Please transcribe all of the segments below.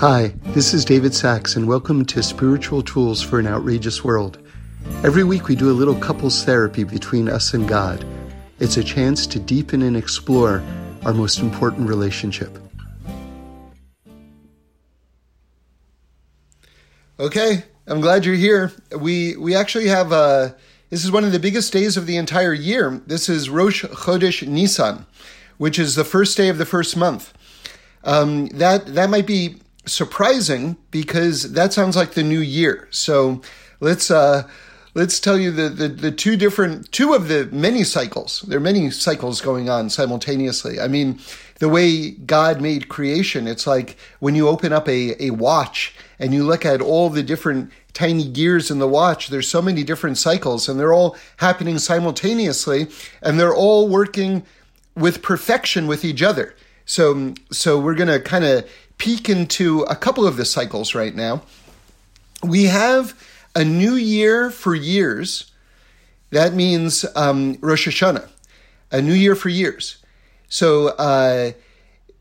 Hi, this is David Sacks, and welcome to Spiritual Tools for an Outrageous World. Every week we do a little couples therapy between us and God. It's a chance to deepen and explore our most important relationship. Okay, I'm glad you're here. We we actually have uh, this is one of the biggest days of the entire year. This is Rosh Chodesh Nisan, which is the first day of the first month. Um, that that might be surprising because that sounds like the new year. So let's uh, let's tell you the, the, the two different two of the many cycles. There are many cycles going on simultaneously. I mean, the way God made creation, it's like when you open up a, a watch and you look at all the different tiny gears in the watch, there's so many different cycles and they're all happening simultaneously and they're all working with perfection with each other. So, so we're going to kind of peek into a couple of the cycles right now. We have a new year for years. That means um, Rosh Hashanah, a new year for years. So uh,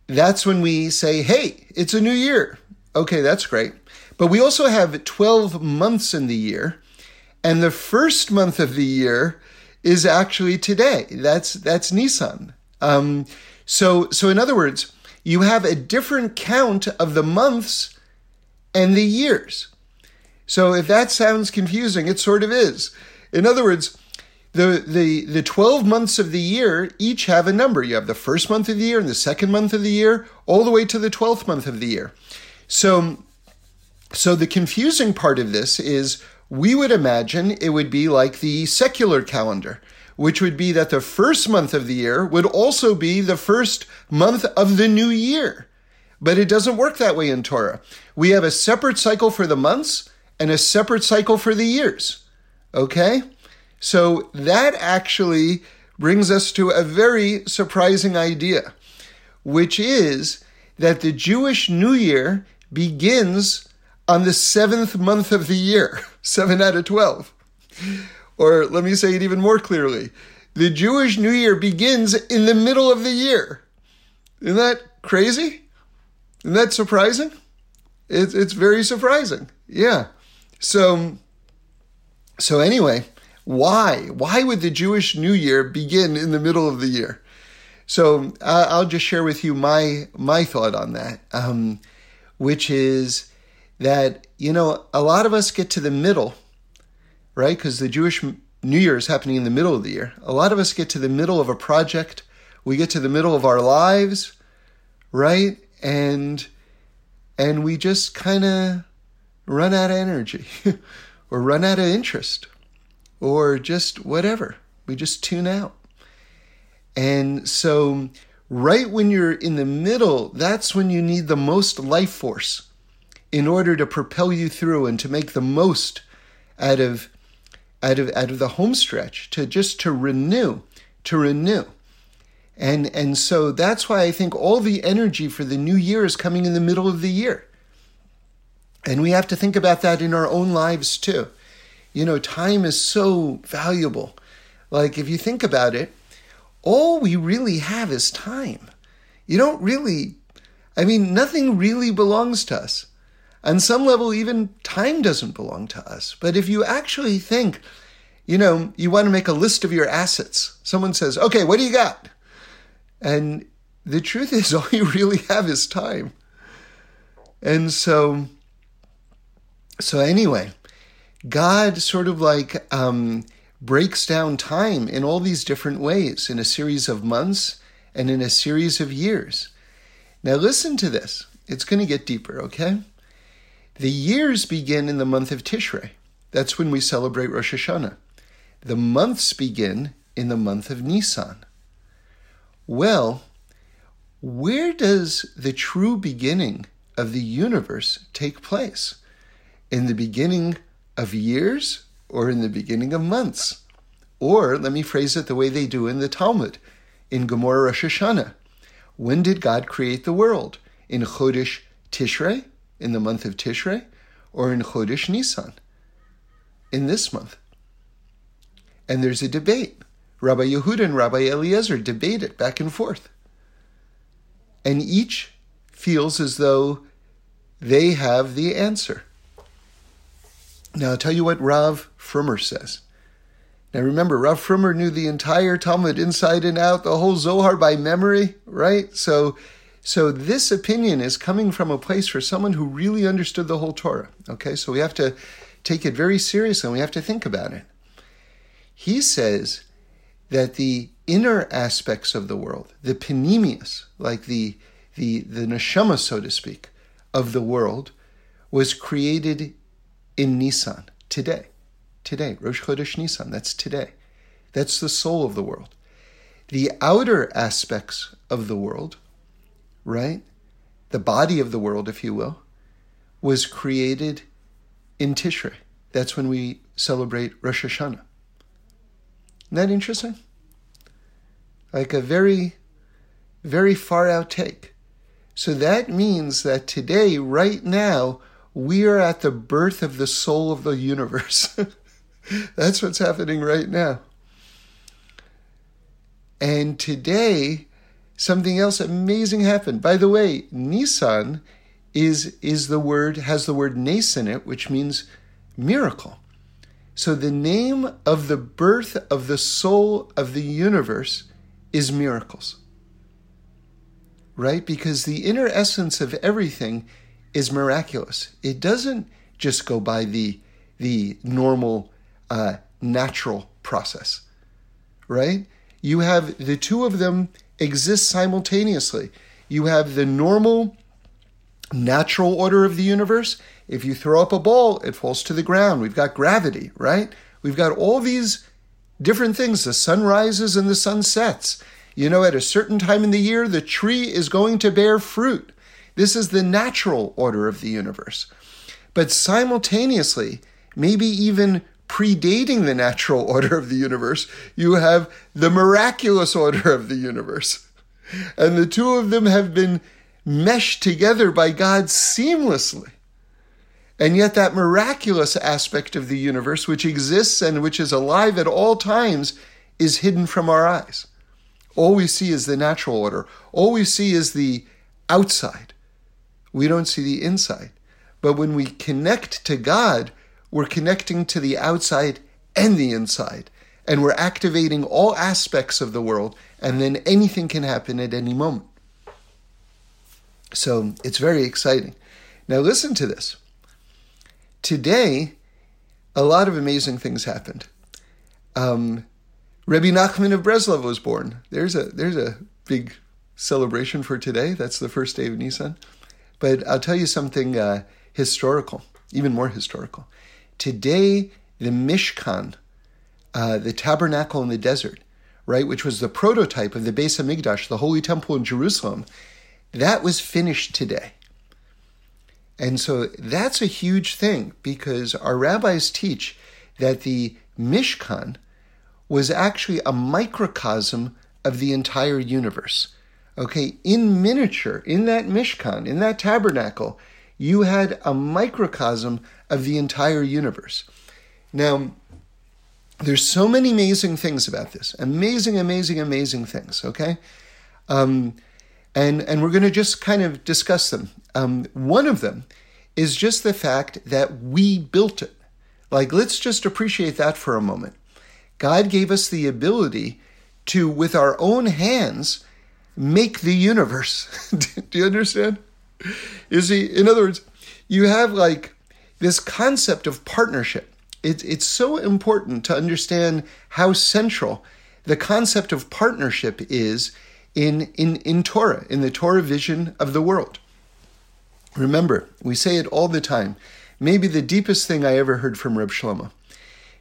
that's when we say, hey, it's a new year. Okay, that's great. But we also have 12 months in the year. And the first month of the year is actually today. That's, that's Nisan. Um, so, so in other words, you have a different count of the months and the years. So if that sounds confusing, it sort of is. In other words, the, the, the 12 months of the year each have a number. You have the first month of the year and the second month of the year, all the way to the 12th month of the year. So, so the confusing part of this is we would imagine it would be like the secular calendar which would be that the first month of the year would also be the first month of the new year. But it doesn't work that way in Torah. We have a separate cycle for the months and a separate cycle for the years. Okay? So that actually brings us to a very surprising idea, which is that the Jewish New Year begins on the seventh month of the year, seven out of 12. Or let me say it even more clearly the Jewish New Year begins in the middle of the year. Isn't that crazy? Isn't that surprising? It's, it's very surprising. Yeah. So, so anyway, why? Why would the Jewish New Year begin in the middle of the year? So uh, I'll just share with you my my thought on that, um, which is that you know a lot of us get to the middle right? Because the Jewish New Year is happening in the middle of the year. A lot of us get to the middle of a project, we get to the middle of our lives, right? And and we just kind of run out of energy or run out of interest or just whatever. We just tune out. And so right when you're in the middle, that's when you need the most life force in order to propel you through and to make the most out of out of out of the home stretch to just to renew, to renew. And and so that's why I think all the energy for the new year is coming in the middle of the year. And we have to think about that in our own lives too. You know, time is so valuable. Like if you think about it, all we really have is time. You don't really I mean, nothing really belongs to us. On some level, even time doesn't belong to us. But if you actually think, you know, you want to make a list of your assets, someone says, okay, what do you got? And the truth is, all you really have is time. And so, so anyway, God sort of like um, breaks down time in all these different ways in a series of months and in a series of years. Now, listen to this. It's going to get deeper, okay? The years begin in the month of Tishrei. That's when we celebrate Rosh Hashanah. The months begin in the month of Nisan. Well, where does the true beginning of the universe take place? In the beginning of years or in the beginning of months? Or let me phrase it the way they do in the Talmud, in Gemara Rosh Hashanah. When did God create the world? In Chodesh Tishrei in the month of Tishrei or in Chodesh Nisan in this month. And there's a debate. Rabbi Yehuda and Rabbi Eliezer debate it back and forth. And each feels as though they have the answer. Now, I'll tell you what Rav Frommer says. Now, remember, Rav Frommer knew the entire Talmud inside and out, the whole Zohar by memory, right? So, so this opinion is coming from a place for someone who really understood the whole Torah. Okay, so we have to take it very seriously and we have to think about it. He says that the inner aspects of the world, the pnimius, like the the the neshama, so to speak, of the world, was created in Nisan today. Today, Rosh Chodesh Nisan. That's today. That's the soul of the world. The outer aspects of the world, right? The body of the world, if you will, was created in Tishrei. That's when we celebrate Rosh Hashanah. Isn't that interesting? Like a very, very far out take. So that means that today, right now, we are at the birth of the soul of the universe. That's what's happening right now. And today, something else amazing happened. By the way, Nisan is is the word has the word nes in it, which means miracle. So the name of the birth of the soul of the universe is miracles. Right? Because the inner essence of everything is miraculous. It doesn't just go by the the normal uh, natural process. Right? You have the two of them exist simultaneously. You have the normal natural order of the universe. If you throw up a ball, it falls to the ground. We've got gravity, right? We've got all these different things. The sun rises and the sun sets. You know, at a certain time in the year, the tree is going to bear fruit. This is the natural order of the universe. But simultaneously, maybe even predating the natural order of the universe, you have the miraculous order of the universe. And the two of them have been meshed together by God seamlessly. And yet, that miraculous aspect of the universe, which exists and which is alive at all times, is hidden from our eyes. All we see is the natural order, all we see is the outside. We don't see the inside. But when we connect to God, we're connecting to the outside and the inside. And we're activating all aspects of the world, and then anything can happen at any moment. So it's very exciting. Now, listen to this. Today, a lot of amazing things happened. Um, Nachman of Breslov was born. There's a there's a big celebration for today. That's the first day of Nisan. But I'll tell you something uh, historical, even more historical. Today, the Mishkan, uh, the tabernacle in the desert, right, which was the prototype of the Beis Hamikdash, the Holy Temple in Jerusalem, that was finished today. And so that's a huge thing because our rabbis teach that the Mishkan was actually a microcosm of the entire universe. Okay, in miniature, in that Mishkan, in that tabernacle, you had a microcosm of the entire universe. Now, there's so many amazing things about this. Amazing, amazing, amazing things, okay? Um, and and we're going to just kind of discuss them. Um, one of them is just the fact that we built it. Like, let's just appreciate that for a moment. God gave us the ability to, with our own hands, make the universe. Do you understand? You see, in other words, you have like this concept of partnership. It, it's so important to understand how central the concept of partnership is in, in, in Torah, in the Torah vision of the world. Remember, we say it all the time. Maybe the deepest thing I ever heard from Reb Shlomo.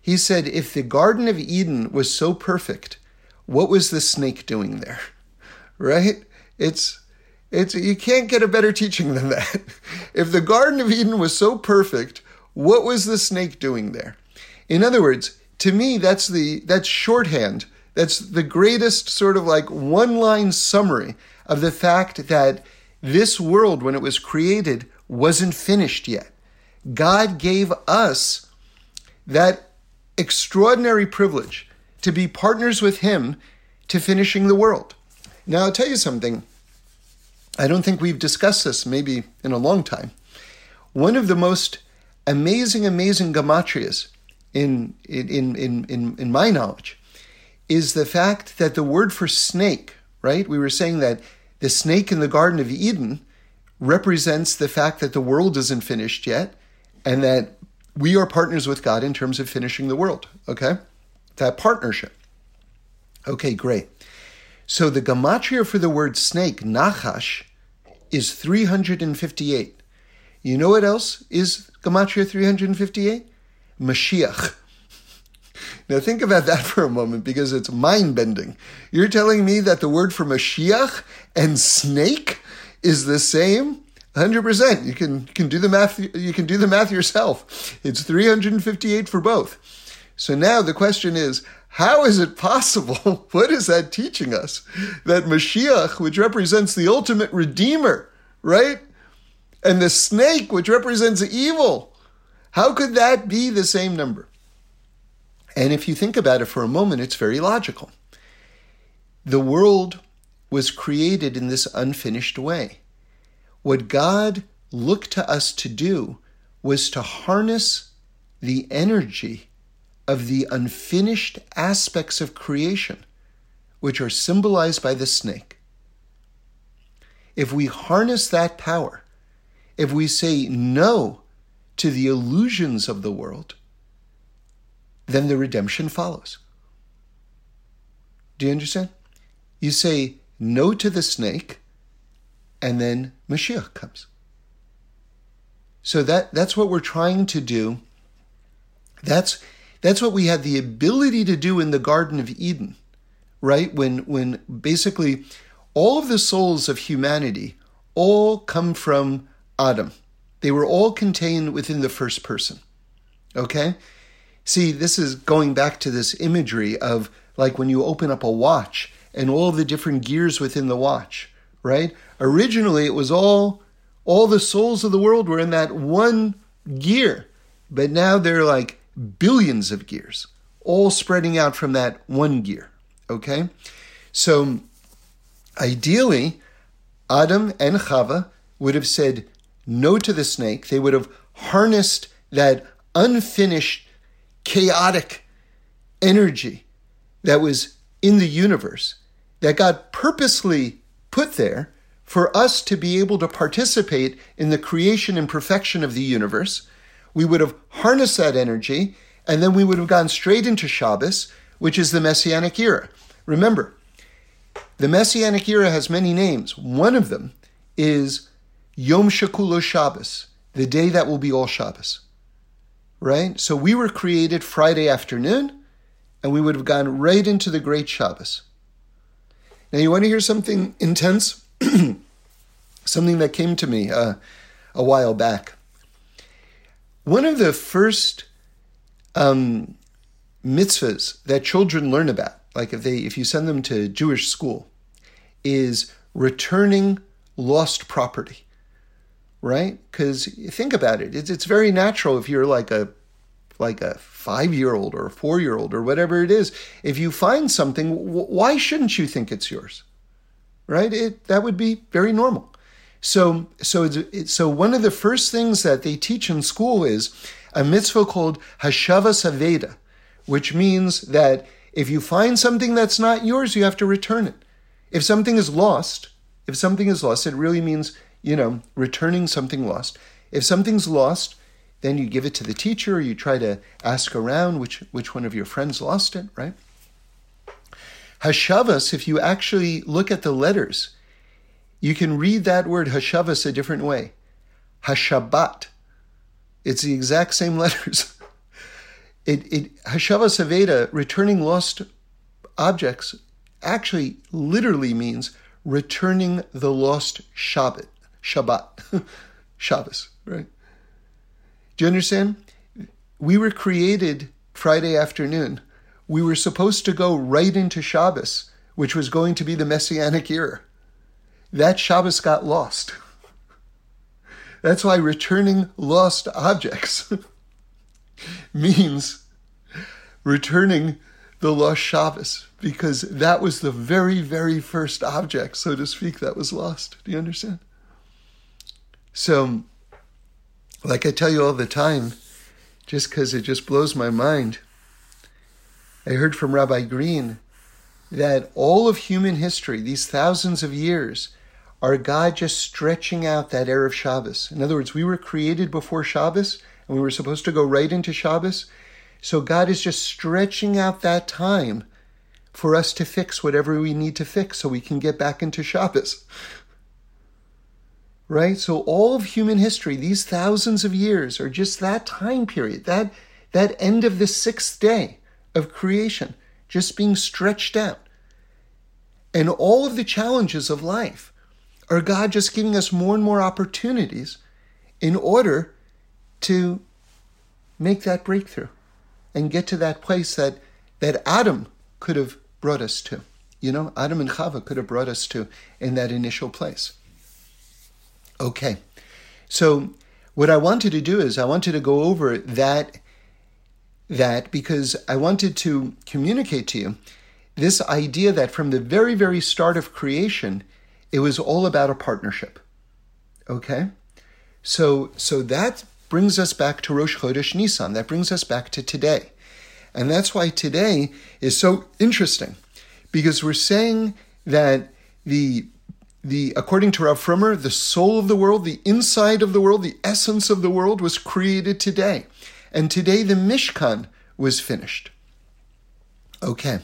He said, if the Garden of Eden was so perfect, what was the snake doing there? Right? It's it's you can't get a better teaching than that. if the Garden of Eden was so perfect, what was the snake doing there? In other words, to me, that's the that's shorthand that's the greatest sort of like one line summary of the fact that this world, when it was created, wasn't finished yet. God gave us that extraordinary privilege to be partners with Him to finishing the world. Now, I'll tell you something. I don't think we've discussed this maybe in a long time. one of the most amazing, amazing gematrias in, in, in, in, in my knowledge is the fact that the word for snake, right? We were saying that the snake in the Garden of Eden represents the fact that the world isn't finished yet and that we are partners with God in terms of finishing the world, okay? That partnership. Okay, great. So the gematria for the word snake, nachash, is 358. You know what else is gematria 358? Mashiach. Now think about that for a moment because it's mind bending. You're telling me that the word for Mashiach and snake is the same? 100%. You can, can do the math you can do the math yourself. It's 358 for both. So now the question is, how is it possible? What is that teaching us? That Mashiach, which represents the ultimate redeemer, right? And the snake, which represents evil, how could that be the same number? And if you think about it for a moment, it's very logical. The world was created in this unfinished way. What God looked to us to do was to harness the energy of the unfinished aspects of creation, which are symbolized by the snake. If we harness that power, if we say no to the illusions of the world, then the redemption follows. Do you understand? You say no to the snake, and then Mashiach comes. So that, that's what we're trying to do. That's, that's what we had the ability to do in the Garden of Eden, right? When, when basically all of the souls of humanity all come from Adam. They were all contained within the first person. Okay? See, this is going back to this imagery of like when you open up a watch and all the different gears within the watch, right? Originally, it was all all the souls of the world were in that one gear, but now they're like billions of gears, all spreading out from that one gear. Okay, so ideally, Adam and Chava would have said no to the snake. They would have harnessed that unfinished chaotic energy that was in the universe that God purposely put there for us to be able to participate in the creation and perfection of the universe. We would have harnessed that energy and then we would have gone straight into Shabbos, which is the Messianic era. Remember, the Messianic era has many names. One of them is Yom Shekulo Shabbos, the day that will be all Shabbos right? So we were created Friday afternoon, and we would have gone right into the great Shabbos. Now, you want to hear something intense? something that came to me uh, a while back. One of the first um, mitzvahs that children learn about, like if they if you send them to Jewish school, is returning lost property right? Because think about it, it's, it's very natural if you're like a like a five year old or a four year old or whatever it is. If you find something, why shouldn't you think it's yours? Right? It, that would be very normal. So, so, it's, so one of the first things that they teach in school is a mitzvah called Hashavas Aveda, which means that if you find something that's not yours, you have to return it. If something is lost, if something is lost, it really means you know, returning something lost. If something's lost, then you give it to the teacher or you try to ask around which, which one of your friends lost it, right? Hashavas, if you actually look at the letters, you can read that word Hashavas a different way. Hashabat. It's the exact same letters. It, it Hashavas Aveda, returning lost objects, actually literally means returning the lost Shabbat. Shabbat, Shabbos, right? Do you understand? We were created Friday afternoon. We were supposed to go right into Shabbos, which was going to be the Messianic era. That Shabbos got lost. That's why returning lost objects means returning the lost Shabbos, because that was the very, very first object, so to speak, that was lost. Do you understand? So like I tell you all the time, just because it just blows my mind, I heard from Rabbi Green that all of human history, these thousands of years, are God just stretching out that Erev Shabbos. In other words, we were created before Shabbos and we were supposed to go right into Shabbos. So God is just stretching out that time for us to fix whatever we need to fix so we can get back into Shabbos. Right? So all of human history, these thousands of years are just that time period, that that end of the sixth day of creation, just being stretched out. And all of the challenges of life are God just giving us more and more opportunities in order to make that breakthrough and get to that place that, that Adam could have brought us to. You know, Adam and Chava could have brought us to in that initial place. Okay, so what I wanted to do is I wanted to go over that that because I wanted to communicate to you this idea that from the very, very start of creation, it was all about a partnership. Okay? So, so that brings us back to Rosh Chodesh Nisan. That brings us back to today. And that's why today is so interesting because we're saying that the the according to Rav Frommer, the soul of the world, the inside of the world, the essence of the world was created today. And today the Mishkan was finished. Okay.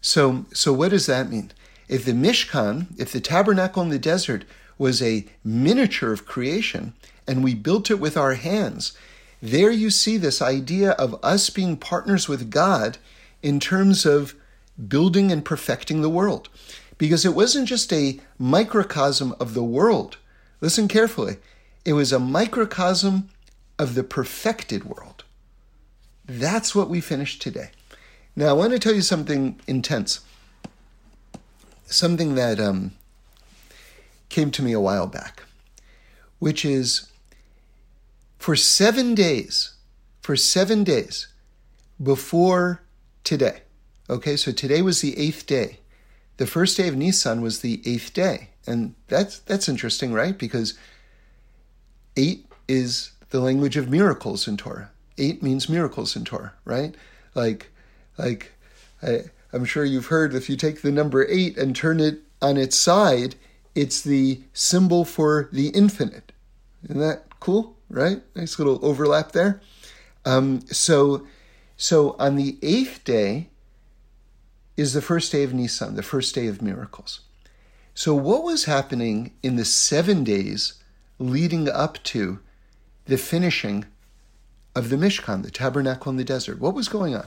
So so what does that mean? If the Mishkan, if the tabernacle in the desert was a miniature of creation and we built it with our hands, there you see this idea of us being partners with God in terms of building and perfecting the world. Because it wasn't just a microcosm of the world. Listen carefully. It was a microcosm of the perfected world. That's what we finished today. Now, I want to tell you something intense something that um, came to me a while back, which is for seven days, for seven days before today. Okay, so today was the eighth day. The first day of Nisan was the eighth day. And that's that's interesting, right? Because eight is the language of miracles in Torah. Eight means miracles in Torah, right? Like like I, I'm sure you've heard if you take the number eight and turn it on its side, it's the symbol for the infinite. Isn't that cool? Right? Nice little overlap there. Um, so, so on the eighth day is the first day of Nisan, the first day of miracles. So, what was happening in the seven days leading up to the finishing of the Mishkan, the tabernacle in the desert? What was going on?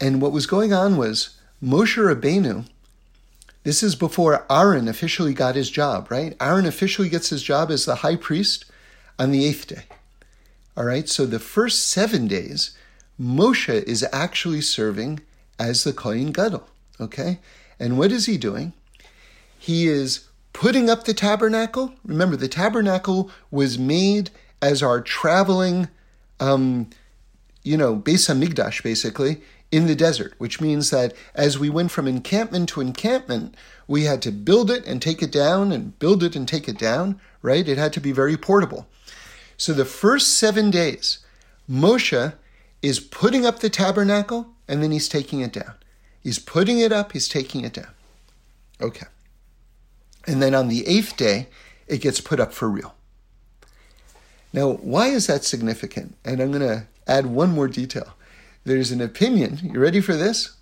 And what was going on was Moshe Rabbeinu, this is before Aaron officially got his job, right? Aaron officially gets his job as the high priest on the eighth day. All right, so the first seven days, Moshe is actually serving as the Kohen Gadol, okay? And what is he doing? He is putting up the tabernacle. Remember, the tabernacle was made as our traveling, um, you know, Beis Hamikdash, basically in the desert, which means that as we went from encampment to encampment, we had to build it and take it down and build it and take it down, right? It had to be very portable. So the first seven days, Moshe is putting up the tabernacle and then he's taking it down. He's putting it up, he's taking it down. Okay. And then on the eighth day, it gets put up for real. Now, why is that significant? And I'm going to add one more detail there's an opinion, you ready for this?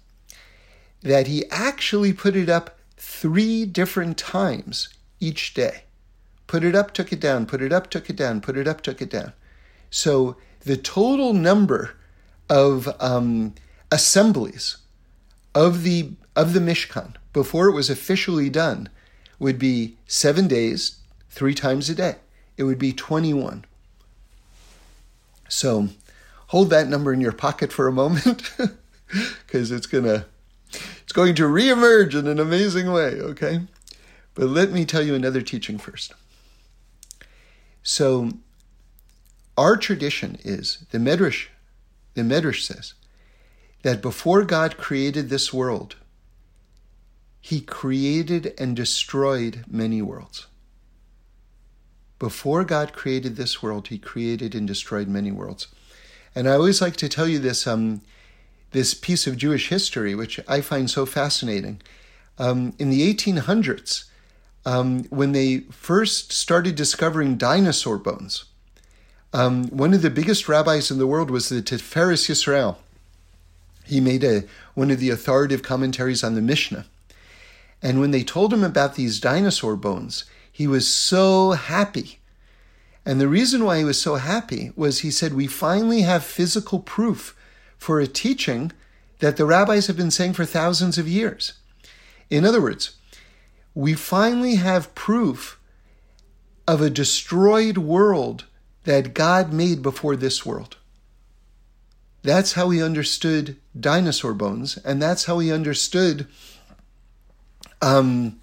That he actually put it up three different times each day. Put it up, took it down, put it up, took it down, put it up, took it down. So the total number of um, assemblies of the of the Mishkan before it was officially done would be seven days, three times a day. It would be 21. So hold that number in your pocket for a moment because it's gonna it's going to reemerge in an amazing way, okay? But let me tell you another teaching first. So our tradition is the Medrash, the Medrash says that before God created this world, he created and destroyed many worlds. before God created this world, he created and destroyed many worlds. And I always like to tell you this um, this piece of Jewish history, which I find so fascinating. Um, in the 1800s, um, when they first started discovering dinosaur bones, um, one of the biggest rabbis in the world was the Tiferes Yisrael. He made a, one of the authoritative commentaries on the Mishnah. And when they told him about these dinosaur bones, he was so happy. And the reason why he was so happy was he said, We finally have physical proof for a teaching that the rabbis have been saying for thousands of years. In other words, we finally have proof of a destroyed world that God made before this world. That's how he understood dinosaur bones, and that's how he understood um,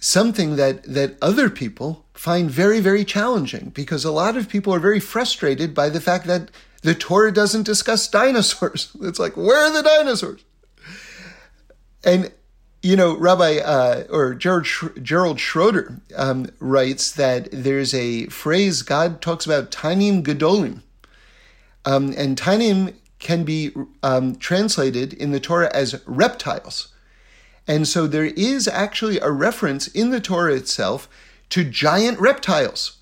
something that, that other people find very, very challenging because a lot of people are very frustrated by the fact that the Torah doesn't discuss dinosaurs. It's like, where are the dinosaurs? And, you know, Rabbi uh, or Gerald, Gerald Schroeder um, writes that there's a phrase God talks about tanim gedolim. Um, and tanim can be um, translated in the Torah as reptiles. And so there is actually a reference in the Torah itself to giant reptiles.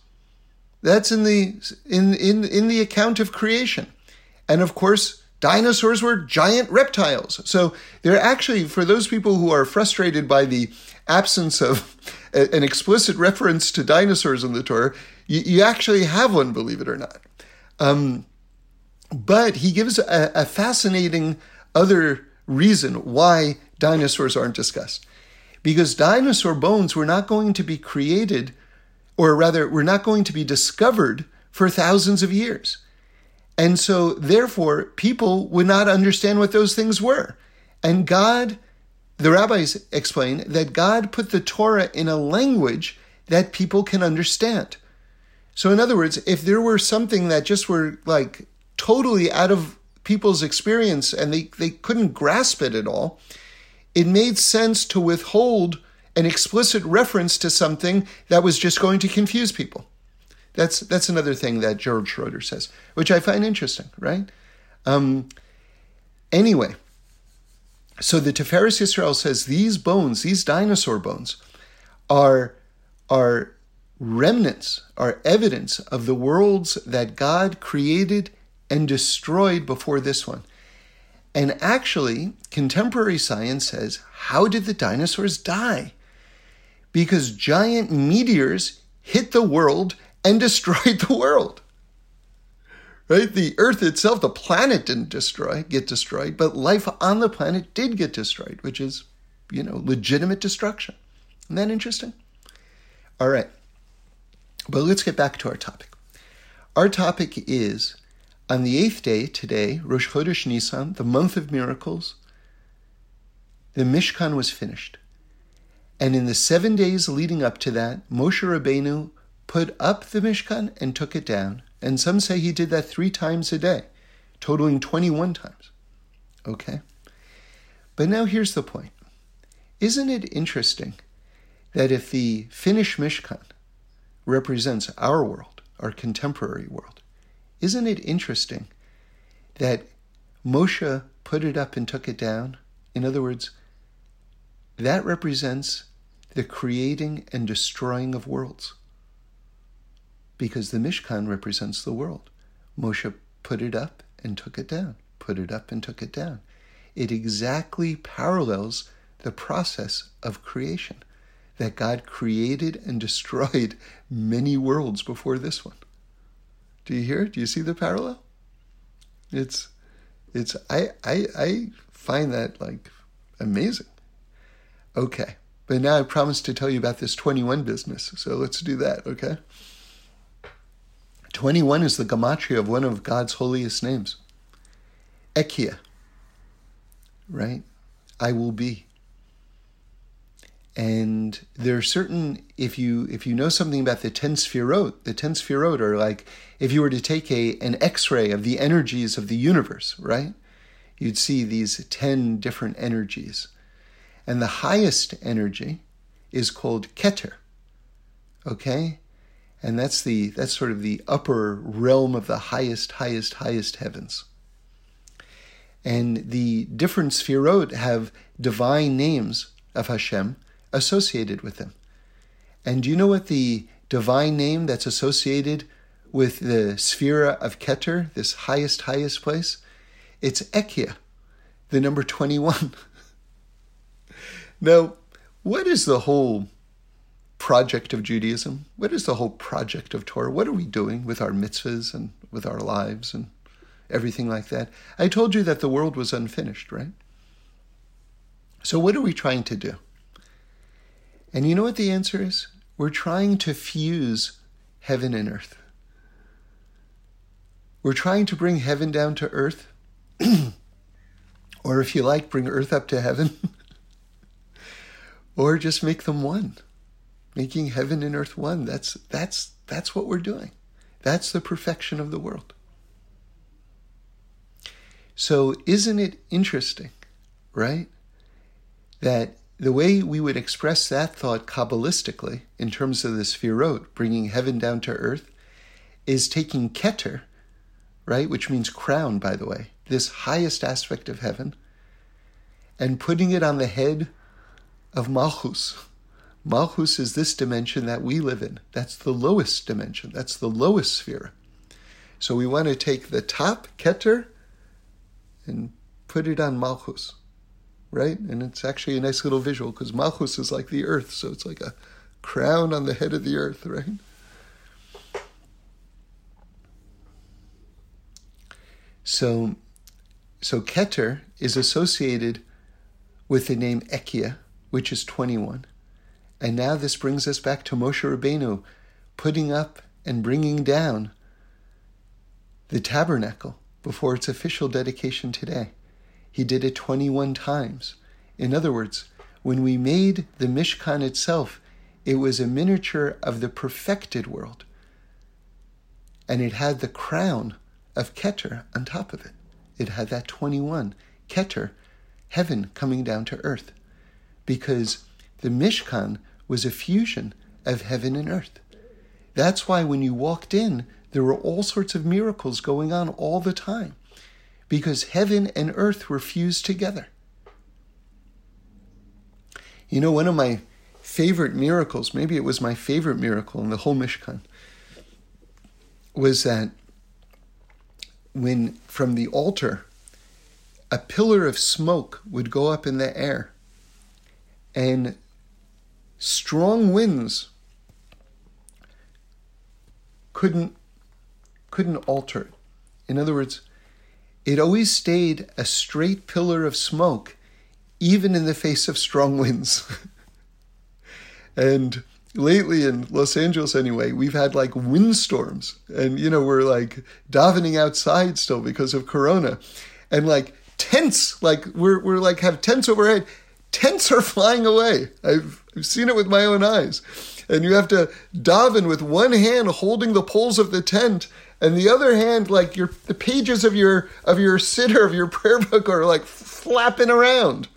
That's in the in in in the account of creation. And of course, dinosaurs were giant reptiles. So they're actually for those people who are frustrated by the absence of an explicit reference to dinosaurs in the Torah, you, you actually have one, believe it or not. Um, but he gives a, a fascinating other reason why dinosaurs aren't discussed. Because dinosaur bones were not going to be created, or rather, were not going to be discovered for thousands of years. And so, therefore, people would not understand what those things were. And God, the rabbis explain that God put the Torah in a language that people can understand. So, in other words, if there were something that just were like totally out of people's experience and they, they couldn't grasp it at all, it made sense to withhold an explicit reference to something that was just going to confuse people. That's that's another thing that Gerald Schroeder says, which I find interesting, right? Um, anyway, so the Tiferes Yisrael says these bones, these dinosaur bones, are are remnants, are evidence of the worlds that God created and destroyed before this one. And actually, contemporary science says, how did the dinosaurs die? Because giant meteors hit the world and destroyed the world. Right? The earth itself, the planet didn't destroy, get destroyed, but life on the planet did get destroyed, which is, you know, legitimate destruction. Isn't that interesting? All right. But let's get back to our topic. Our topic is on the eighth day, today, Rosh Chodesh Nisan, the month of miracles, the Mishkan was finished. And in the seven days leading up to that, Moshe Rabbeinu put up the Mishkan and took it down. And some say he did that three times a day, totaling 21 times. Okay? But now here's the point. Isn't it interesting that if the finished Mishkan represents our world, our contemporary world, isn't it interesting that Moshe put it up and took it down? In other words, that represents the creating and destroying of worlds. Because the Mishkan represents the world. Moshe put it up and took it down, put it up and took it down. It exactly parallels the process of creation that God created and destroyed many worlds before this one. Do you hear? Do you see the parallel? It's it's I I I find that like amazing. Okay. But now I promised to tell you about this 21 business. So let's do that, okay? 21 is the gematria of one of God's holiest names. Ekia. Right? I will be and there are certain if you if you know something about the ten sfirot, the ten sfirot are like if you were to take a an X-ray of the energies of the universe, right? You'd see these ten different energies, and the highest energy is called Keter, Okay? And that's the that's sort of the upper realm of the highest, highest, highest heavens. And the different sfirot have divine names of Hashem associated with them. And do you know what the divine name that's associated with the sphera of Keter, this highest, highest place? It's Ekia, the number 21. now, what is the whole project of Judaism? What is the whole project of Torah? What are we doing with our mitzvahs and with our lives and everything like that? I told you that the world was unfinished, right? So, what are we trying to do? And you know what the answer is? We're trying to fuse heaven and earth. We're trying to bring heaven down to earth, or if you like, bring earth up to heaven, or just make them one making heaven and earth one. That's that's that's what we're doing. That's the perfection of the world. So isn't it interesting, right? That the way we would express that thought Kabbalistically, in terms of the Sfirot, bringing heaven down to earth, is taking Keter, right, which means crown, by the way, this highest aspect of heaven, and putting it on the head of Malchus, Malchus is this dimension that we live in. That's the lowest dimension. That's the lowest sphere. So we want to take the top Keter and put it on Malchus, right? And it's actually a nice little visual because Malchus is like the earth, so it's like a crown on the head of the earth, right? So, so Keter is associated with the name Ekia, which is 21. And now this brings us back to Moshe Rabbeinu putting up and bringing down the tabernacle before its official dedication today. He did it 21 times. In other words, when we made the Mishkan itself, it was a miniature of the perfected world. And it had the crown of Keter on top of it. It had that 21, Keter, heaven coming down to earth. Because the Mishkan was a fusion of heaven and earth. That's why when you walked in, there were all sorts of miracles going on all the time, because heaven and earth were fused together. You know, one of my favorite miracles, maybe it was my favorite miracle in the whole Mishkan, was that when from the altar, a pillar of smoke would go up in the air and strong winds couldn't couldn't alter it. In other words, it always stayed a straight pillar of smoke, even in the face of strong winds. and lately in Los Angeles, anyway, we've had like windstorms, and you know we're like davening outside still because of Corona, and like tents, like we're we're like have tents overhead. Tents are flying away. I've I've seen it with my own eyes. And you have to daven with one hand holding the poles of the tent, and the other hand, like your the pages of your of your siddur of your prayer book are like flapping around.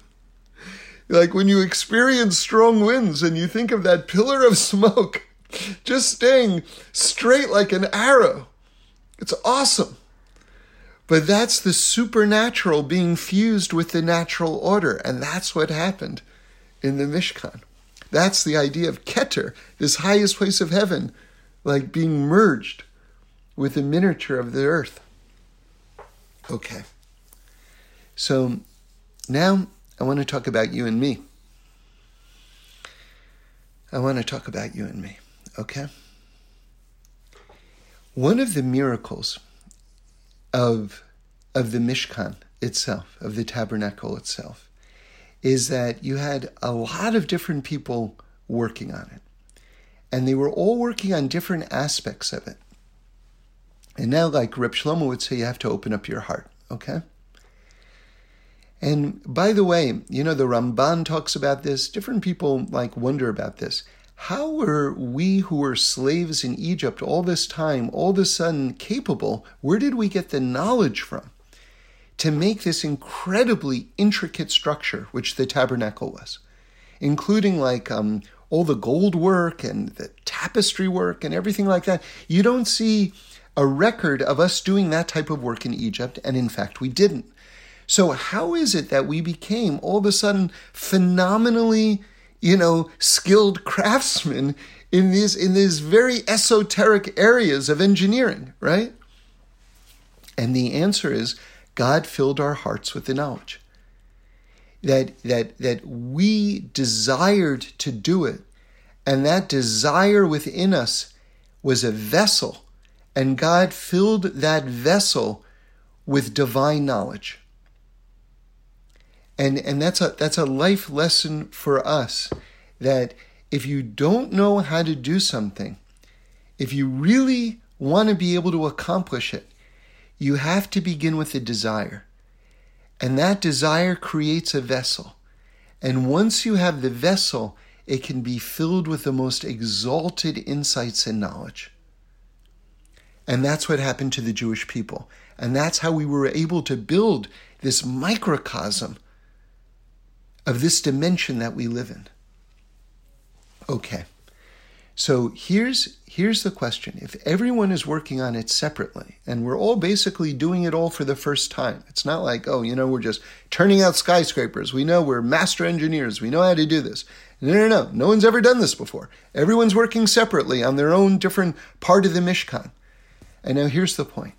Like when you experience strong winds and you think of that pillar of smoke just staying straight like an arrow. It's awesome. But that's the supernatural being fused with the natural order, and that's what happened in the Mishkan. That's the idea of Keter, this highest place of heaven, like being merged with the miniature of the earth. Okay. So now I want to talk about you and me. I want to talk about you and me, okay? One of the miracles of, of the Mishkan itself, of the tabernacle itself, is that you had a lot of different people working on it. And they were all working on different aspects of it. And now, like Reb Shlomo would say, you have to open up your heart, okay? And by the way, you know, the Ramban talks about this. Different people like wonder about this. How were we who were slaves in Egypt all this time, all of a sudden capable? Where did we get the knowledge from? To make this incredibly intricate structure, which the tabernacle was, including like um, all the gold work and the tapestry work and everything like that. You don't see a record of us doing that type of work in Egypt, and in fact, we didn't. So, how is it that we became all of a sudden phenomenally, you know, skilled craftsmen in these in these very esoteric areas of engineering, right? And the answer is God filled our hearts with the knowledge. That that that we desired to do it and that desire within us was a vessel and God filled that vessel with divine knowledge. And and that's a that's a life lesson for us that if you don't know how to do something if you really want to be able to accomplish it you have to begin with a desire and that desire creates a vessel. And once you have the vessel, it can be filled with the most exalted insights and knowledge. And that's what happened to the Jewish people. And that's how we were able to build this microcosm of this dimension that we live in. Okay. So here's here's the question. If everyone is working on it separately and we're all basically doing it all for the first time. It's not like, oh, you know, we're just turning out skyscrapers. We know we're master engineers. We know how to do this. No, no, no. No one's ever done this before. Everyone's working separately on their own different part of the Mishkan. And now here's the point.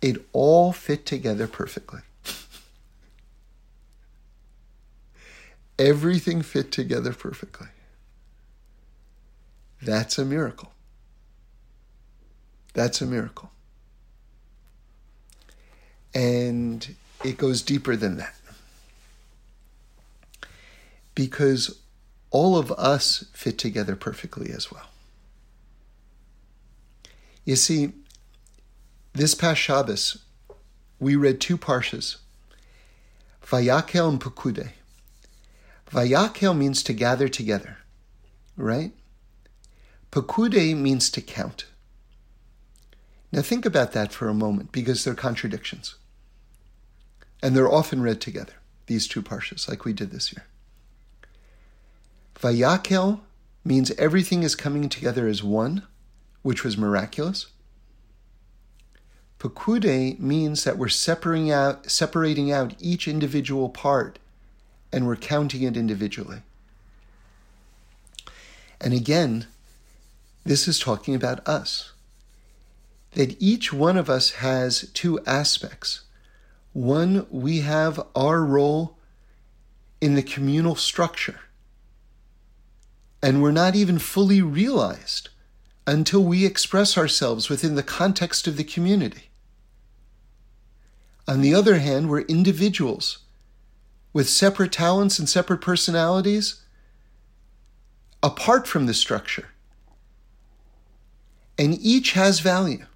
It all fit together perfectly. Everything fit together perfectly. That's a miracle. That's a miracle. And it goes deeper than that. Because all of us fit together perfectly as well. You see, this past Shabbos, we read two parshas, Vayakel and Pekude. Vayakel means to gather together, right? Pekude means to count. Now think about that for a moment because they're contradictions. And they're often read together, these two parshas, like we did this year. Vayakel means everything is coming together as one, which was miraculous. Pekude means that we're separating out, separating out each individual part and we're counting it individually. And again, this is talking about us. That each one of us has two aspects. One, we have our role in the communal structure. And we're not even fully realized until we express ourselves within the context of the community. On the other hand, we're individuals with separate talents and separate personalities apart from the structure. And each has value.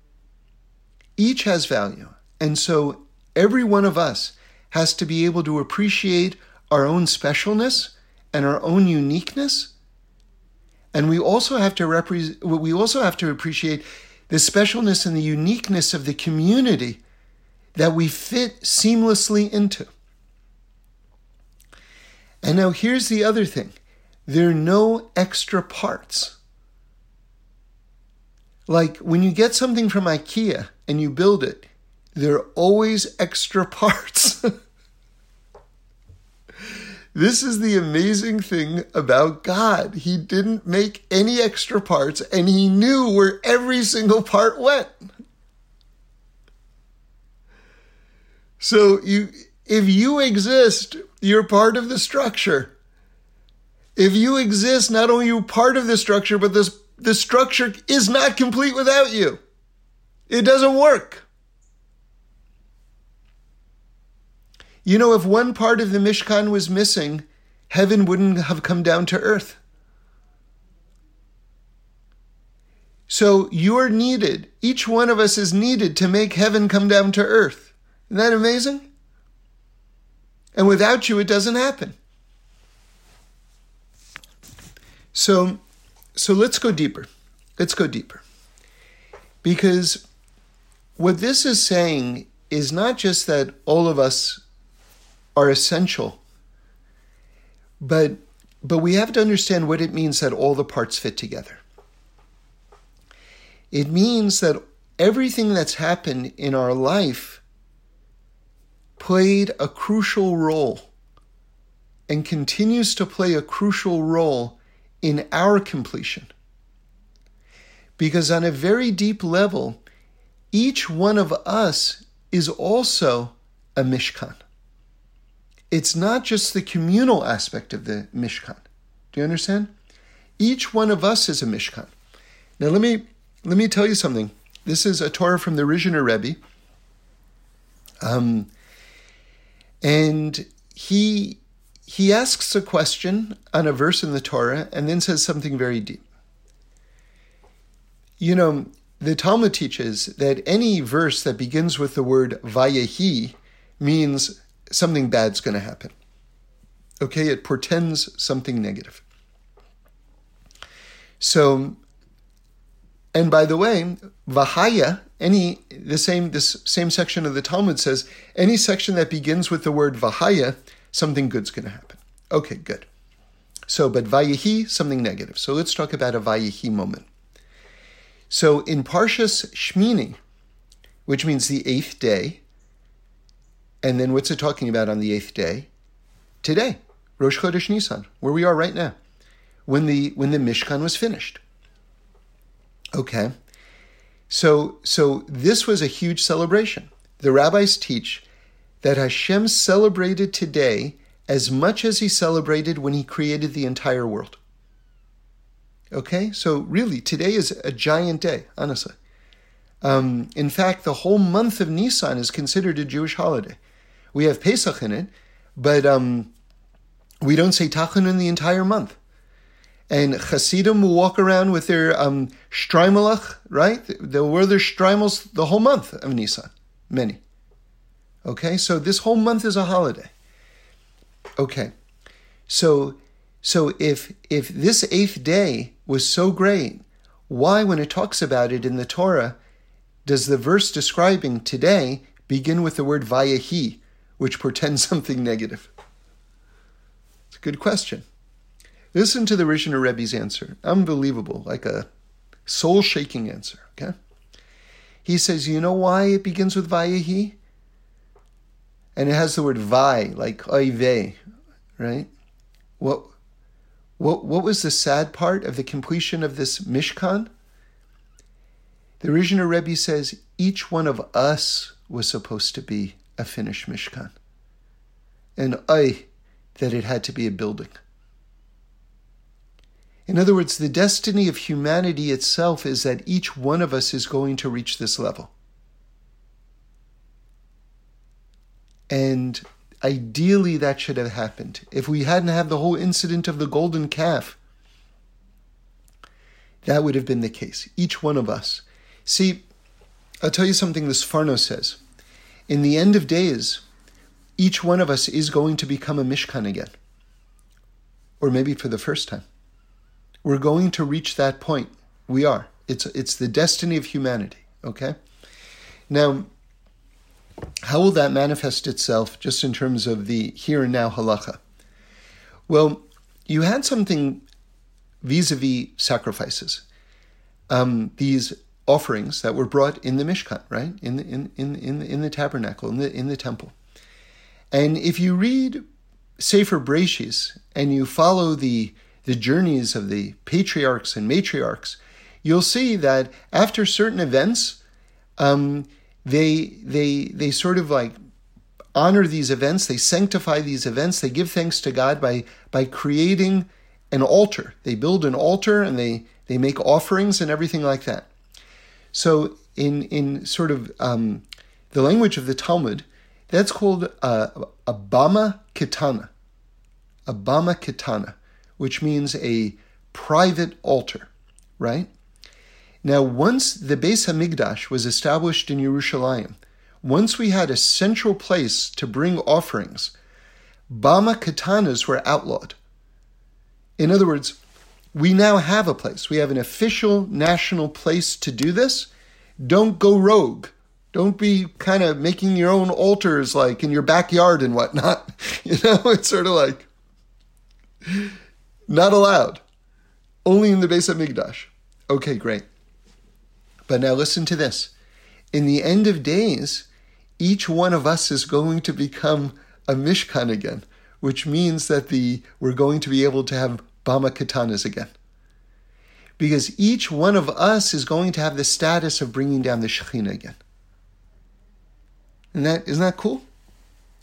Each has value. And so every one of us has to be able to appreciate our own specialness and our own uniqueness. And we also have to represent, we also have to appreciate the specialness and the uniqueness of the community that we fit seamlessly into. And now here's the other thing there are no extra parts. Like when you get something from IKEA and you build it, there are always extra parts. this is the amazing thing about God. He didn't make any extra parts and he knew where every single part went. So you if you exist, you're part of the structure. If you exist, not only are you part of the structure, but this the structure is not complete without you. It doesn't work. You know, if one part of the Mishkan was missing, heaven wouldn't have come down to earth. So you're needed. Each one of us is needed to make heaven come down to earth. Isn't that amazing? And without you, it doesn't happen. So so let's go deeper. Let's go deeper. Because what this is saying is not just that all of us are essential, but but we have to understand what it means that all the parts fit together. It means that everything that's happened in our life played a crucial role and continues to play a crucial role in our completion. Because on a very deep level, each one of us is also a Mishkan. It's not just the communal aspect of the Mishkan. Do you understand? Each one of us is a Mishkan. Now let me let me tell you something. This is a Torah from the Rizhiner Rebbe. Um, and he he asks a question on a verse in the Torah and then says something very deep. You know, the Talmud teaches that any verse that begins with the word Vayehi means something bad's going to happen. Okay, it portends something negative. So, and by the way, Vahaya, any the same this same section of the Talmud says any section that begins with the word Vahaya, something good's going to happen. Okay, good. So, but Vayehi, something negative. So let's talk about a Vayehi moment. So in Parshas Shmini, which means the eighth day, and then what's it talking about on the eighth day? Today, Rosh Chodesh Nisan, where we are right now, when the when the Mishkan was finished. Okay, so so this was a huge celebration. The rabbis teach that Hashem celebrated today as much as he celebrated when he created the entire world. Okay, so really, today is a giant day, honestly. Um, in fact, the whole month of Nisan is considered a Jewish holiday. We have Pesach in it, but um, we don't say Tachanun the entire month. And Hasidim will walk around with their um, right? They'll wear their Streimels the whole month of Nisan, many. Okay, so this whole month is a holiday. Okay, so so if if this eighth day was so great, why, when it talks about it in the Torah, does the verse describing today begin with the word vayahi, which portends something negative? It's a good question. Listen to the Rizhiner Rebbe's answer. Unbelievable, like a soul shaking answer, okay? He says, You know why it begins with vayahi? And it has the word vai, like oive, right? What what, what was the sad part of the completion of this Mishkan? The Rizhiner Rebbe says each one of us was supposed to be a finished Mishkan. And I, that it had to be a building. In other words, the destiny of humanity itself is that each one of us is going to reach this level. And Ideally, that should have happened. If we hadn't had the whole incident of the golden calf, that would have been the case. Each one of us. See, I'll tell you something the Sforno says. In the end of days, each one of us is going to become a Mishkan again. Or maybe for the first time. We're going to reach that point. We are. It's, it's the destiny of humanity, okay? Now, how will that manifest itself just in terms of the here and now halacha? Well, you had something vis a vis sacrifices. Um, these offerings that were brought in the Mishkan, right? In the, in, in, in, in the tabernacle, in the, in the temple. And if you read Sefer Breshis and you follow the, the journeys of the patriarchs and matriarchs, you'll see that after certain events, um, they they they sort of like honor these events they sanctify these events they give thanks to god by by creating an altar. They build an altar and they they make offerings and everything like that. So in in sort of um, the language of the talmud that's called uh, a bama kitana. A bama kitana which means a private altar right now, once the Beis Hamikdash was established in Yerushalayim, once we had a central place to bring offerings, Bama katanas were outlawed. In other words, we now have a place. We have an official national place to do this. Don't go rogue. Don't be kind of making your own altars like in your backyard and whatnot. You know, it's sort of like Not allowed. Only in the Beis Hamikdash. Okay, great. But now listen to this. In the end of days, each one of us is going to become a Mishkan again, which means that the we're going to be able to have Bama Katanas again. Because each one of us is going to have the status of bringing down the Shekhinah again. And that isn't that cool?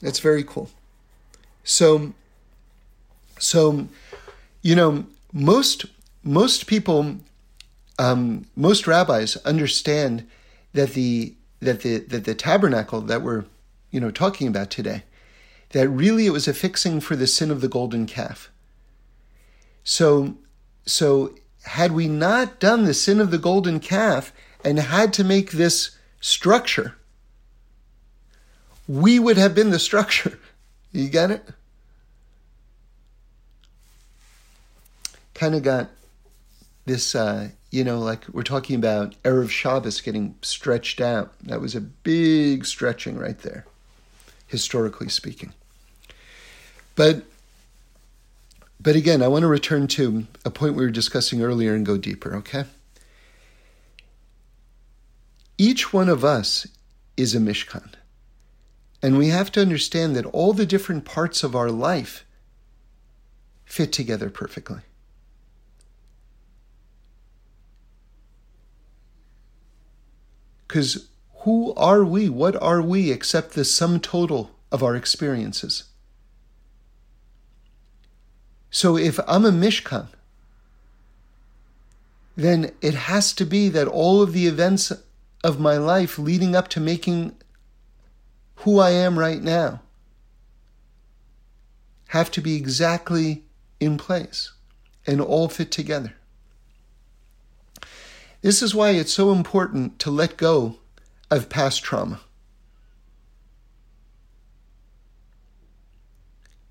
That's very cool. So, so, you know, most most people, um, most rabbis understand that the that the that the tabernacle that we're you know talking about today, that really it was a fixing for the sin of the golden calf. So, so had we not done the sin of the golden calf and had to make this structure, we would have been the structure. You get it? Kind of got this, uh, you know, like we're talking about Erev Shabbos getting stretched out. That was a big stretching right there, historically speaking. But but again, I want to return to a point we were discussing earlier and go deeper, okay? Each one of us is a Mishkan. And we have to understand that all the different parts of our life fit together perfectly. Because who are we? What are we except the sum total of our experiences? So if I'm a Mishkan, then it has to be that all of the events of my life leading up to making who I am right now have to be exactly in place and all fit together. This is why it's so important to let go of past trauma.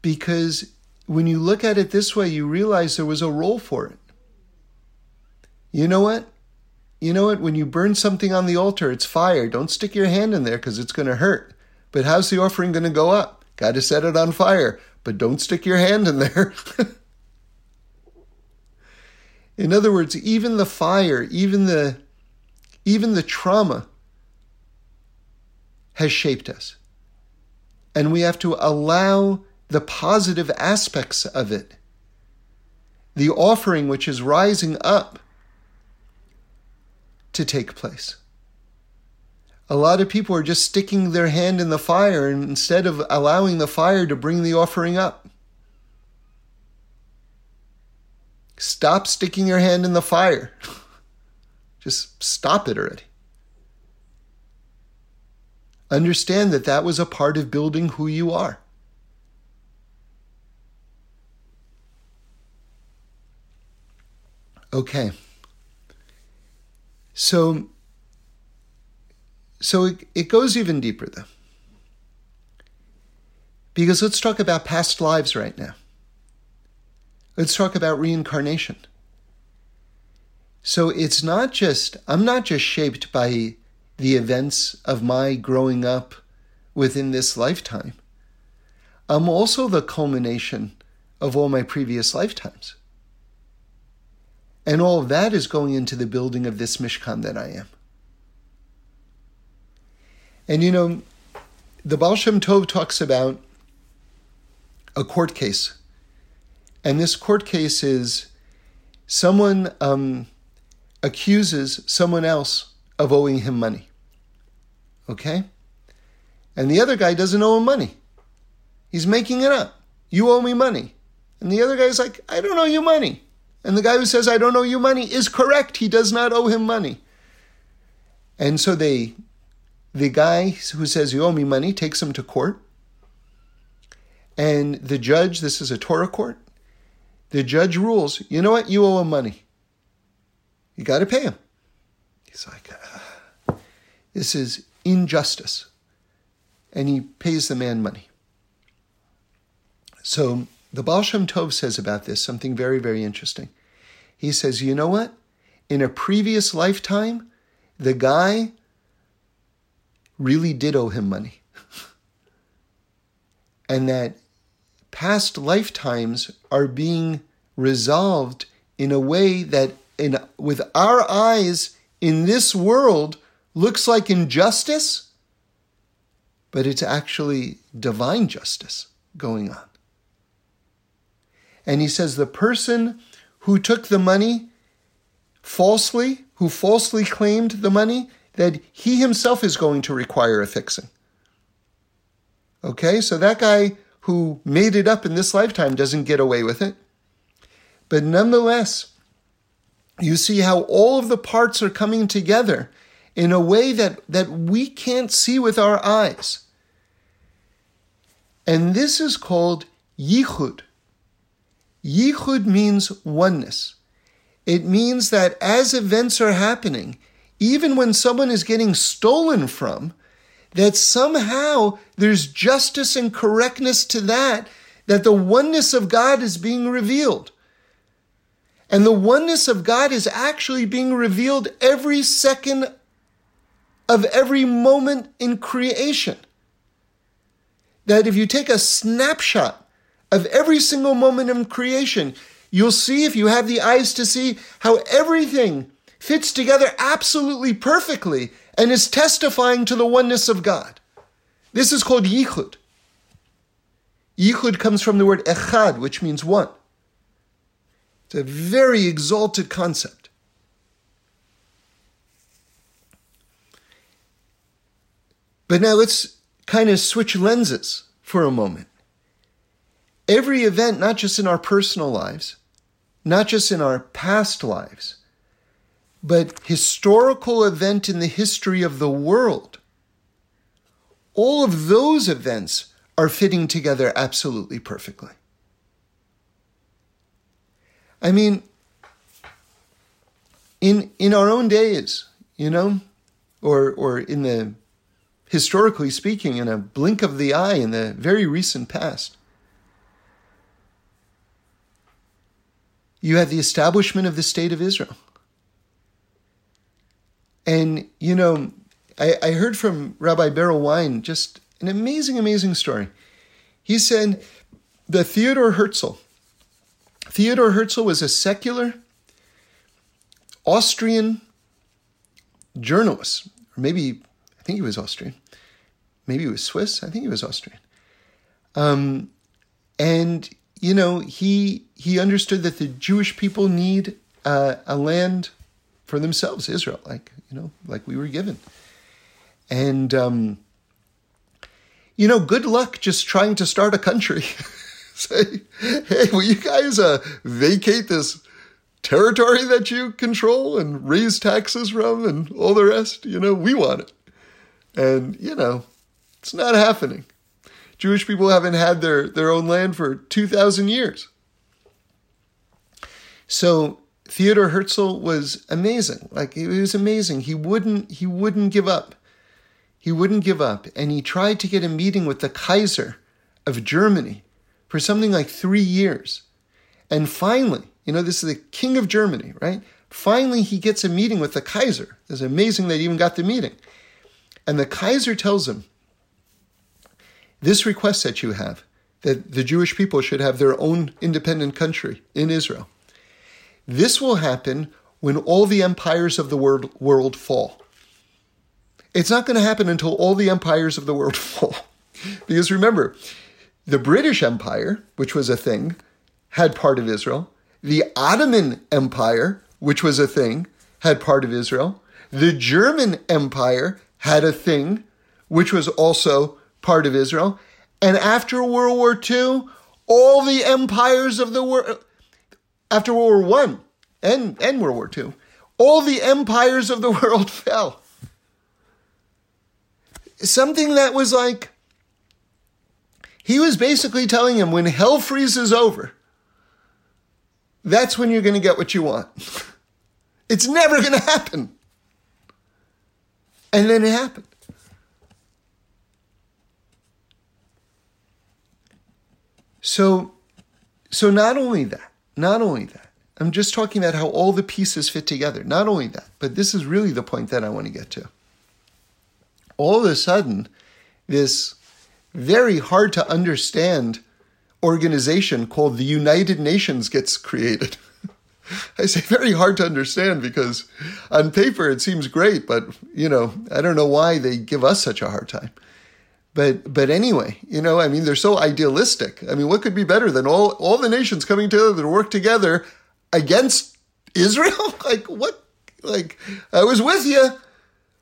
Because when you look at it this way, you realize there was a role for it. You know what? You know what? When you burn something on the altar, it's fire. Don't stick your hand in there because it's going to hurt. But how's the offering going to go up? Got to set it on fire, but don't stick your hand in there. in other words, even the fire, even the even the trauma has shaped us. And we have to allow the positive aspects of it. The offering which is rising up to take place. A lot of people are just sticking their hand in the fire instead of allowing the fire to bring the offering up. Stop sticking your hand in the fire. Just stop it already. Understand that that was a part of building who you are. Okay. So so it, it goes even deeper though. Because let's talk about past lives right now. Let's talk about reincarnation. So it's not just, I'm not just shaped by the events of my growing up within this lifetime. I'm also the culmination of all my previous lifetimes. And all of that is going into the building of this Mishkan that I am. And you know, the Baal Shem Tov talks about a court case. And this court case is someone um, accuses someone else of owing him money. Okay? And the other guy doesn't owe him money. He's making it up. You owe me money. And the other guy's like, I don't owe you money. And the guy who says, I don't owe you money is correct. He does not owe him money. And so they, the guy who says, You owe me money, takes him to court. And the judge, this is a Torah court, the judge rules, You know what? You owe him money. You got to pay him. He's like, uh, This is injustice. And he pays the man money. So the Baal Shem Tov says about this something very, very interesting. He says, you know what? In a previous lifetime, the guy really did owe him money. and that past lifetimes are being resolved in a way that in with our eyes in this world looks like injustice, but it's actually divine justice going on. And he says the person who took the money falsely, who falsely claimed the money, that he himself is going to require a fixing. Okay, so that guy who made it up in this lifetime doesn't get away with it. But nonetheless, you see how all of the parts are coming together in a way that, that we can't see with our eyes. And this is called yichud. Yichud means oneness. It means that as events are happening, even when someone is getting stolen from, that somehow there's justice and correctness to that, that the oneness of God is being revealed. And the oneness of God is actually being revealed every second of every moment in creation. That if you take a snapshot of every single moment in creation, you'll see, if you have the eyes to see, how everything fits together absolutely perfectly and is testifying to the oneness of God. This is called yichud. Yichud comes from the word echad, which means one. It's a very exalted concept. But now let's kind of switch lenses for a moment. Every event, not just in our personal lives, not just in our past lives, but historical event in the history of the world, all of those events are fitting together absolutely perfectly. I mean, in in our own days, you know, or or in the historically speaking, in a blink of the eye in the very recent past, you had the establishment of the state of Israel. And, you know, I, I heard from Rabbi Berel Wein just an amazing, amazing story. He said that Theodore Herzl, Theodore Herzl was a secular Austrian journalist, or maybe I think he was Austrian, maybe he was Swiss. I think he was Austrian. Um, and you know, he he understood that the Jewish people need uh, a land for themselves, Israel, like you know, like we were given. And um, you know, good luck just trying to start a country. Say, hey, will you guys uh, vacate this territory that you control and raise taxes from and all the rest? You know, we want it. And, you know, it's not happening. Jewish people haven't had their, their own land for 2,000 years. So Theodor Herzl was amazing. Like he was amazing. He wouldn't he wouldn't give up. He wouldn't give up. And he tried to get a meeting with the Kaiser of Germany for something like three years. And finally, you know, this is the king of Germany, right? Finally, he gets a meeting with the Kaiser. It's amazing they even got the meeting. And the Kaiser tells him, This request that you have, that the Jewish people should have their own independent country in Israel, this will happen when all the empires of the world, world fall. It's not going to happen until all the empires of the world fall. because remember, the British Empire, which was a thing, had part of Israel. The Ottoman Empire, which was a thing, had part of Israel. The German Empire had a thing, which was also part of Israel. And after World War II, all the empires of the world, after World War I and, and World War II, all the empires of the world fell. Something that was like he was basically telling him when hell freezes over, that's when you're going to get what you want. it's never going to happen. And then it happened. So, so not only that, not only that, I'm just talking about how all the pieces fit together. Not only that, but this is really the point that I want to get to. All of a sudden, this very hard to understand organization called the United Nations gets created. I say very hard to understand because on paper it seems great, but you know, I don't know why they give us such a hard time. But but anyway, you know, I mean they're so idealistic. I mean, what could be better than all all the nations coming together to work together against Israel? like what like I was with you.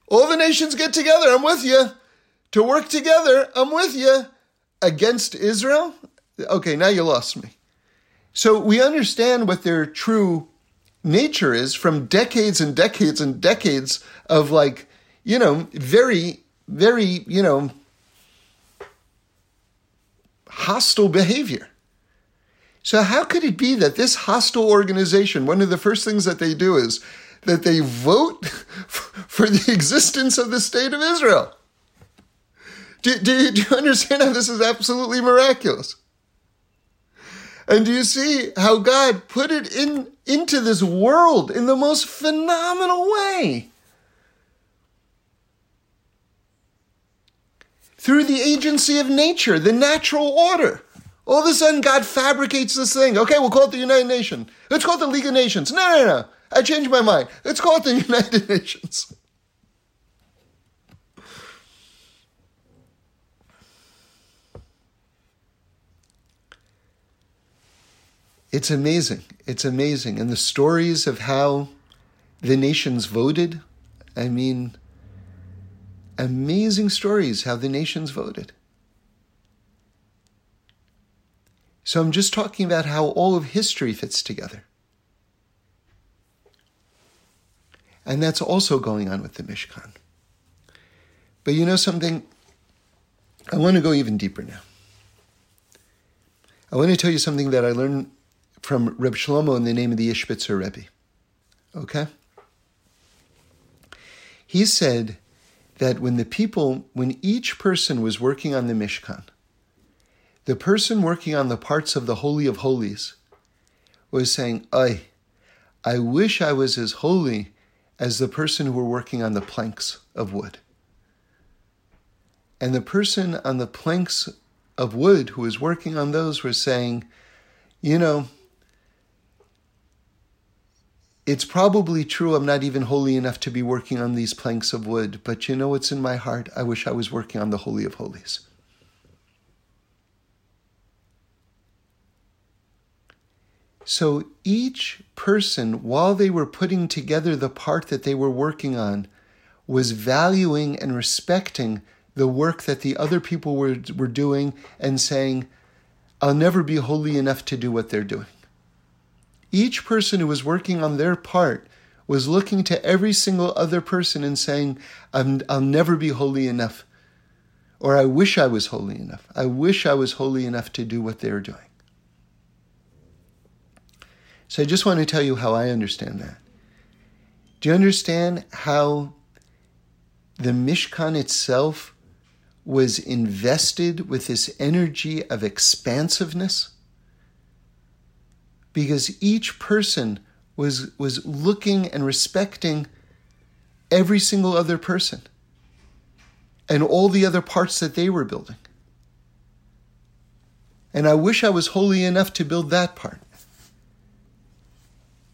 All the nations get together, I'm with you. To work together, I'm with you. Against Israel? Okay, now you lost me. So we understand what their true nature is from decades and decades and decades of like, you know, very, very, you know, hostile behavior. So, how could it be that this hostile organization, one of the first things that they do is that they vote for the existence of the state of Israel? Do, do, do you understand how this is absolutely miraculous? And do you see how God put it in into this world in the most phenomenal way? Through the agency of nature, the natural order. All of a sudden, God fabricates this thing. Okay, we'll call it the United Nations. Let's call it the League of Nations. No, no, no. I changed my mind. Let's call it the United Nations. It's amazing. It's amazing. And the stories of how the nations voted, I mean, amazing stories how the nations voted. So I'm just talking about how all of history fits together. And that's also going on with the Mishkan. But you know something? I want to go even deeper now. I want to tell you something that I learned from Reb Shlomo in the name of the Ishbitzer Rebbe. Okay? He said that when the people, when each person was working on the Mishkan, the person working on the parts of the Holy of Holies was saying, I, I wish I was as holy as the person who were working on the planks of wood. And the person on the planks of wood who was working on those was saying, You know, it's probably true I'm not even holy enough to be working on these planks of wood, but you know what's in my heart? I wish I was working on the Holy of Holies. So each person, while they were putting together the part that they were working on, was valuing and respecting the work that the other people were, were doing and saying, I'll never be holy enough to do what they're doing. Each person who was working on their part was looking to every single other person and saying, I'll never be holy enough. Or I wish I was holy enough. I wish I was holy enough to do what they're doing. So I just want to tell you how I understand that. Do you understand how the Mishkan itself was invested with this energy of expansiveness? Because each person was, was looking and respecting every single other person and all the other parts that they were building. And I wish I was holy enough to build that part.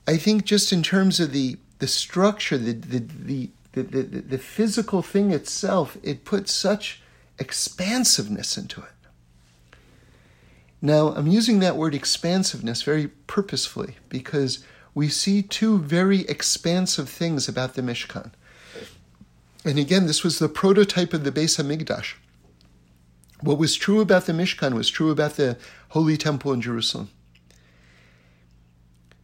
I think just in terms of the, the structure, the, the, the, the, the, the physical thing itself, it puts such expansiveness into it. Now, I'm using that word expansiveness very purposefully because we see two very expansive things about the Mishkan. And again, this was the prototype of the Beis Hamikdash. What was true about the Mishkan was true about the Holy Temple in Jerusalem.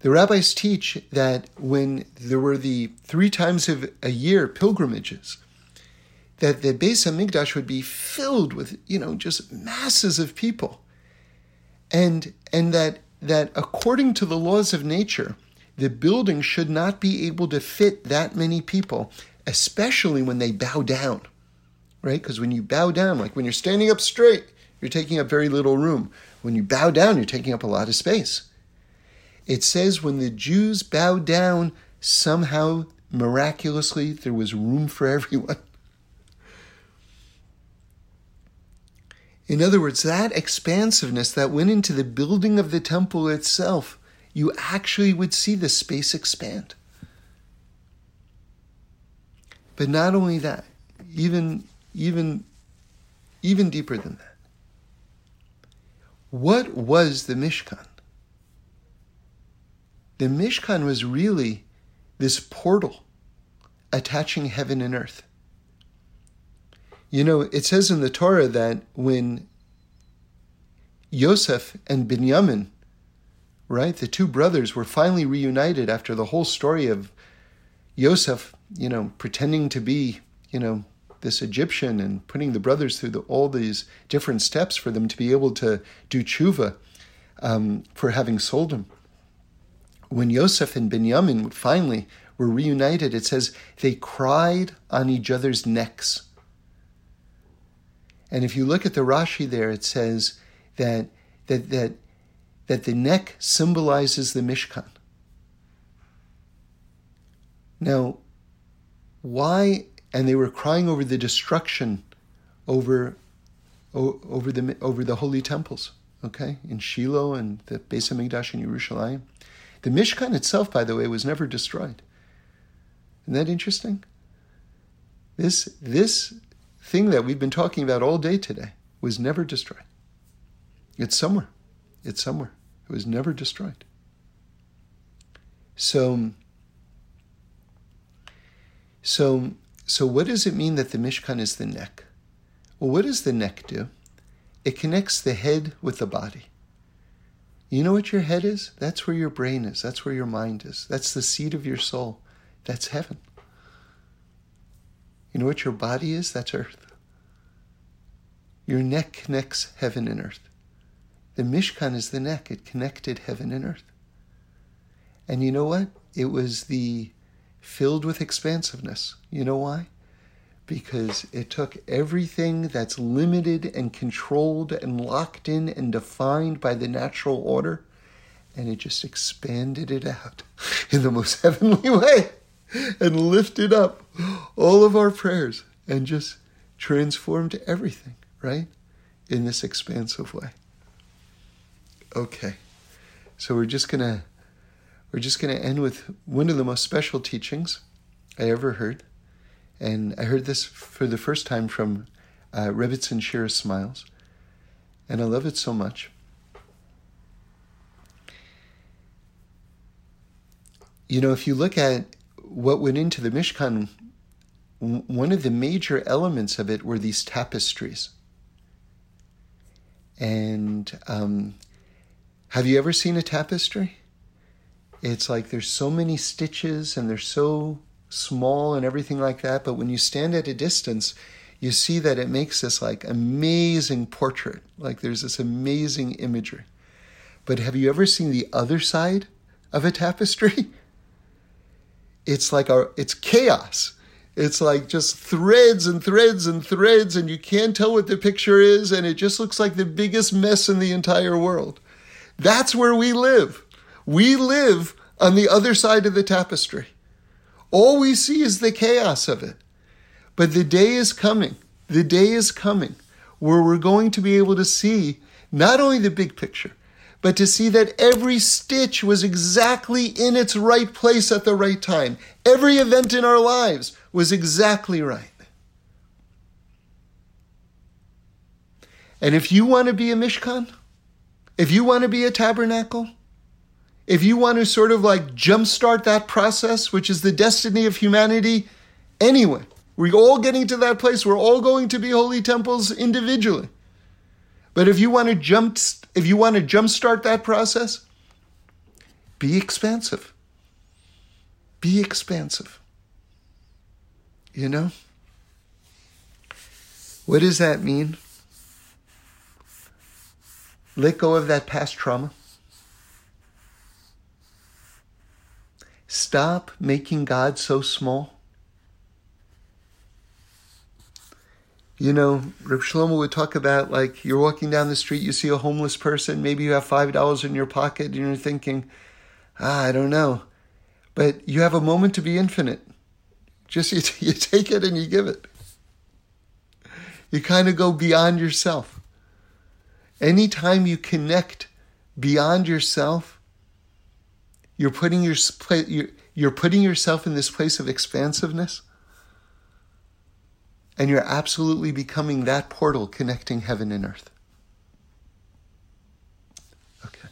The rabbis teach that when there were the three times of a year pilgrimages, that the Beis Hamikdash would be filled with, you know, just masses of people and and that that according to the laws of nature, the building should not be able to fit that many people, especially when they bow down, right? Because when you bow down, like when you're standing up straight, you're taking up very little room. When you bow down, you're taking up a lot of space. It says when the Jews bowed down, somehow miraculously there was room for everyone. In other words, that expansiveness that went into the building of the temple itself, you actually would see the space expand. But not only that, even even even deeper than that. What was the Mishkan? The Mishkan was really this portal attaching heaven and earth. You know, it says in the Torah that when Yosef and Binyamin, right, the two brothers were finally reunited after the whole story of Yosef, you know, pretending to be, you know, this Egyptian and putting the brothers through the, all these different steps for them to be able to do tshuva um, for having sold him. When Yosef and Binyamin finally were reunited, it says they cried on each other's necks. And if you look at the Rashi there, it says that that that that the neck symbolizes the Mishkan. Now, why? And they were crying over the destruction, over, over the over the holy temples. Okay, in Shiloh and the Beis Hamikdash in Yerushalayim. The Mishkan itself, by the way, was never destroyed. Isn't that interesting? This this thing that we've been talking about all day today was never destroyed. It's somewhere. It's somewhere. It was never destroyed. So so, so what does it mean that the Mishkan is the neck? Well, what does the neck do? It connects the head with the body. You know what your head is? That's where your brain is. That's where your mind is. That's the seat of your soul. That's heaven. You know what your body is? That's earth. Your neck connects heaven and earth. The Mishkan is the neck. It connected heaven and earth. And you know what? It was the filled with expansiveness. You know why? Because it took everything that's limited and controlled and locked in and defined by the natural order and it just expanded it out in the most heavenly way and lifted up all of our prayers and just transformed everything, right? In this expansive way. Okay. So we're just going to we're just going to end with one of the most special teachings I ever heard. And I heard this for the first time from uh, Rebbitzin Shira Smiles. And I love it so much. You know, if you look at what went into the Mishkan, one of the major elements of it were these tapestries. And um, have you ever seen a tapestry? it's like there's so many stitches and they're so small and everything like that. But when you stand at a distance, you see that it makes this like amazing portrait. Like there's this amazing imagery. But have you ever seen the other side of a tapestry? It's like our, it's chaos. It's like just threads and threads and threads, and you can't tell what the picture is, and it just looks like the biggest mess in the entire world. That's where we live. We live on the other side of the tapestry. All we see is the chaos of it. But the day is coming, the day is coming where we're going to be able to see not only the big picture, but to see that every stitch was exactly in its right place at the right time. Every event in our lives was exactly right. And if you want to be a Mishkan, if you want to be a tabernacle, if you want to sort of like jumpstart that process, which is the destiny of humanity anyway, we're all getting to that place. We're all going to be holy temples individually. But if you want to jump, if you want to jumpstart that process, be expansive. Be expansive. You know? What does that mean? Let go of that past trauma. Stop making God so small. You know, Reb Shlomo would talk about like you're walking down the street, you see a homeless person, maybe you have five dollars in your pocket, and you're thinking, ah, I don't know. But you have a moment to be infinite. Just you, you take it and you give it. You kind of go beyond yourself. Anytime you connect beyond yourself, you're putting your you're putting yourself in this place of expansiveness. And you're absolutely becoming that portal connecting heaven and earth. Okay.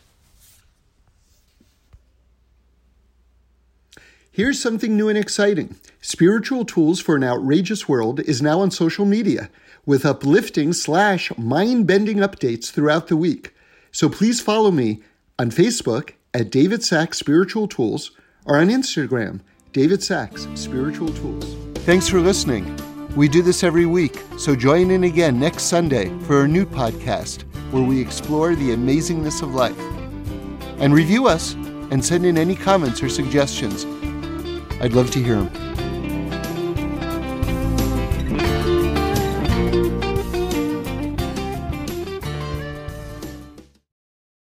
Here's something new and exciting. Spiritual Tools for an Outrageous World is now on social media with uplifting slash mind bending updates throughout the week. So please follow me on Facebook at David Sacks Spiritual Tools or on Instagram, David Sacks Spiritual Tools. Thanks for listening. We do this every week, so join in again next Sunday for a new podcast where we explore the amazingness of life. And review us and send in any comments or suggestions. I'd love to hear them.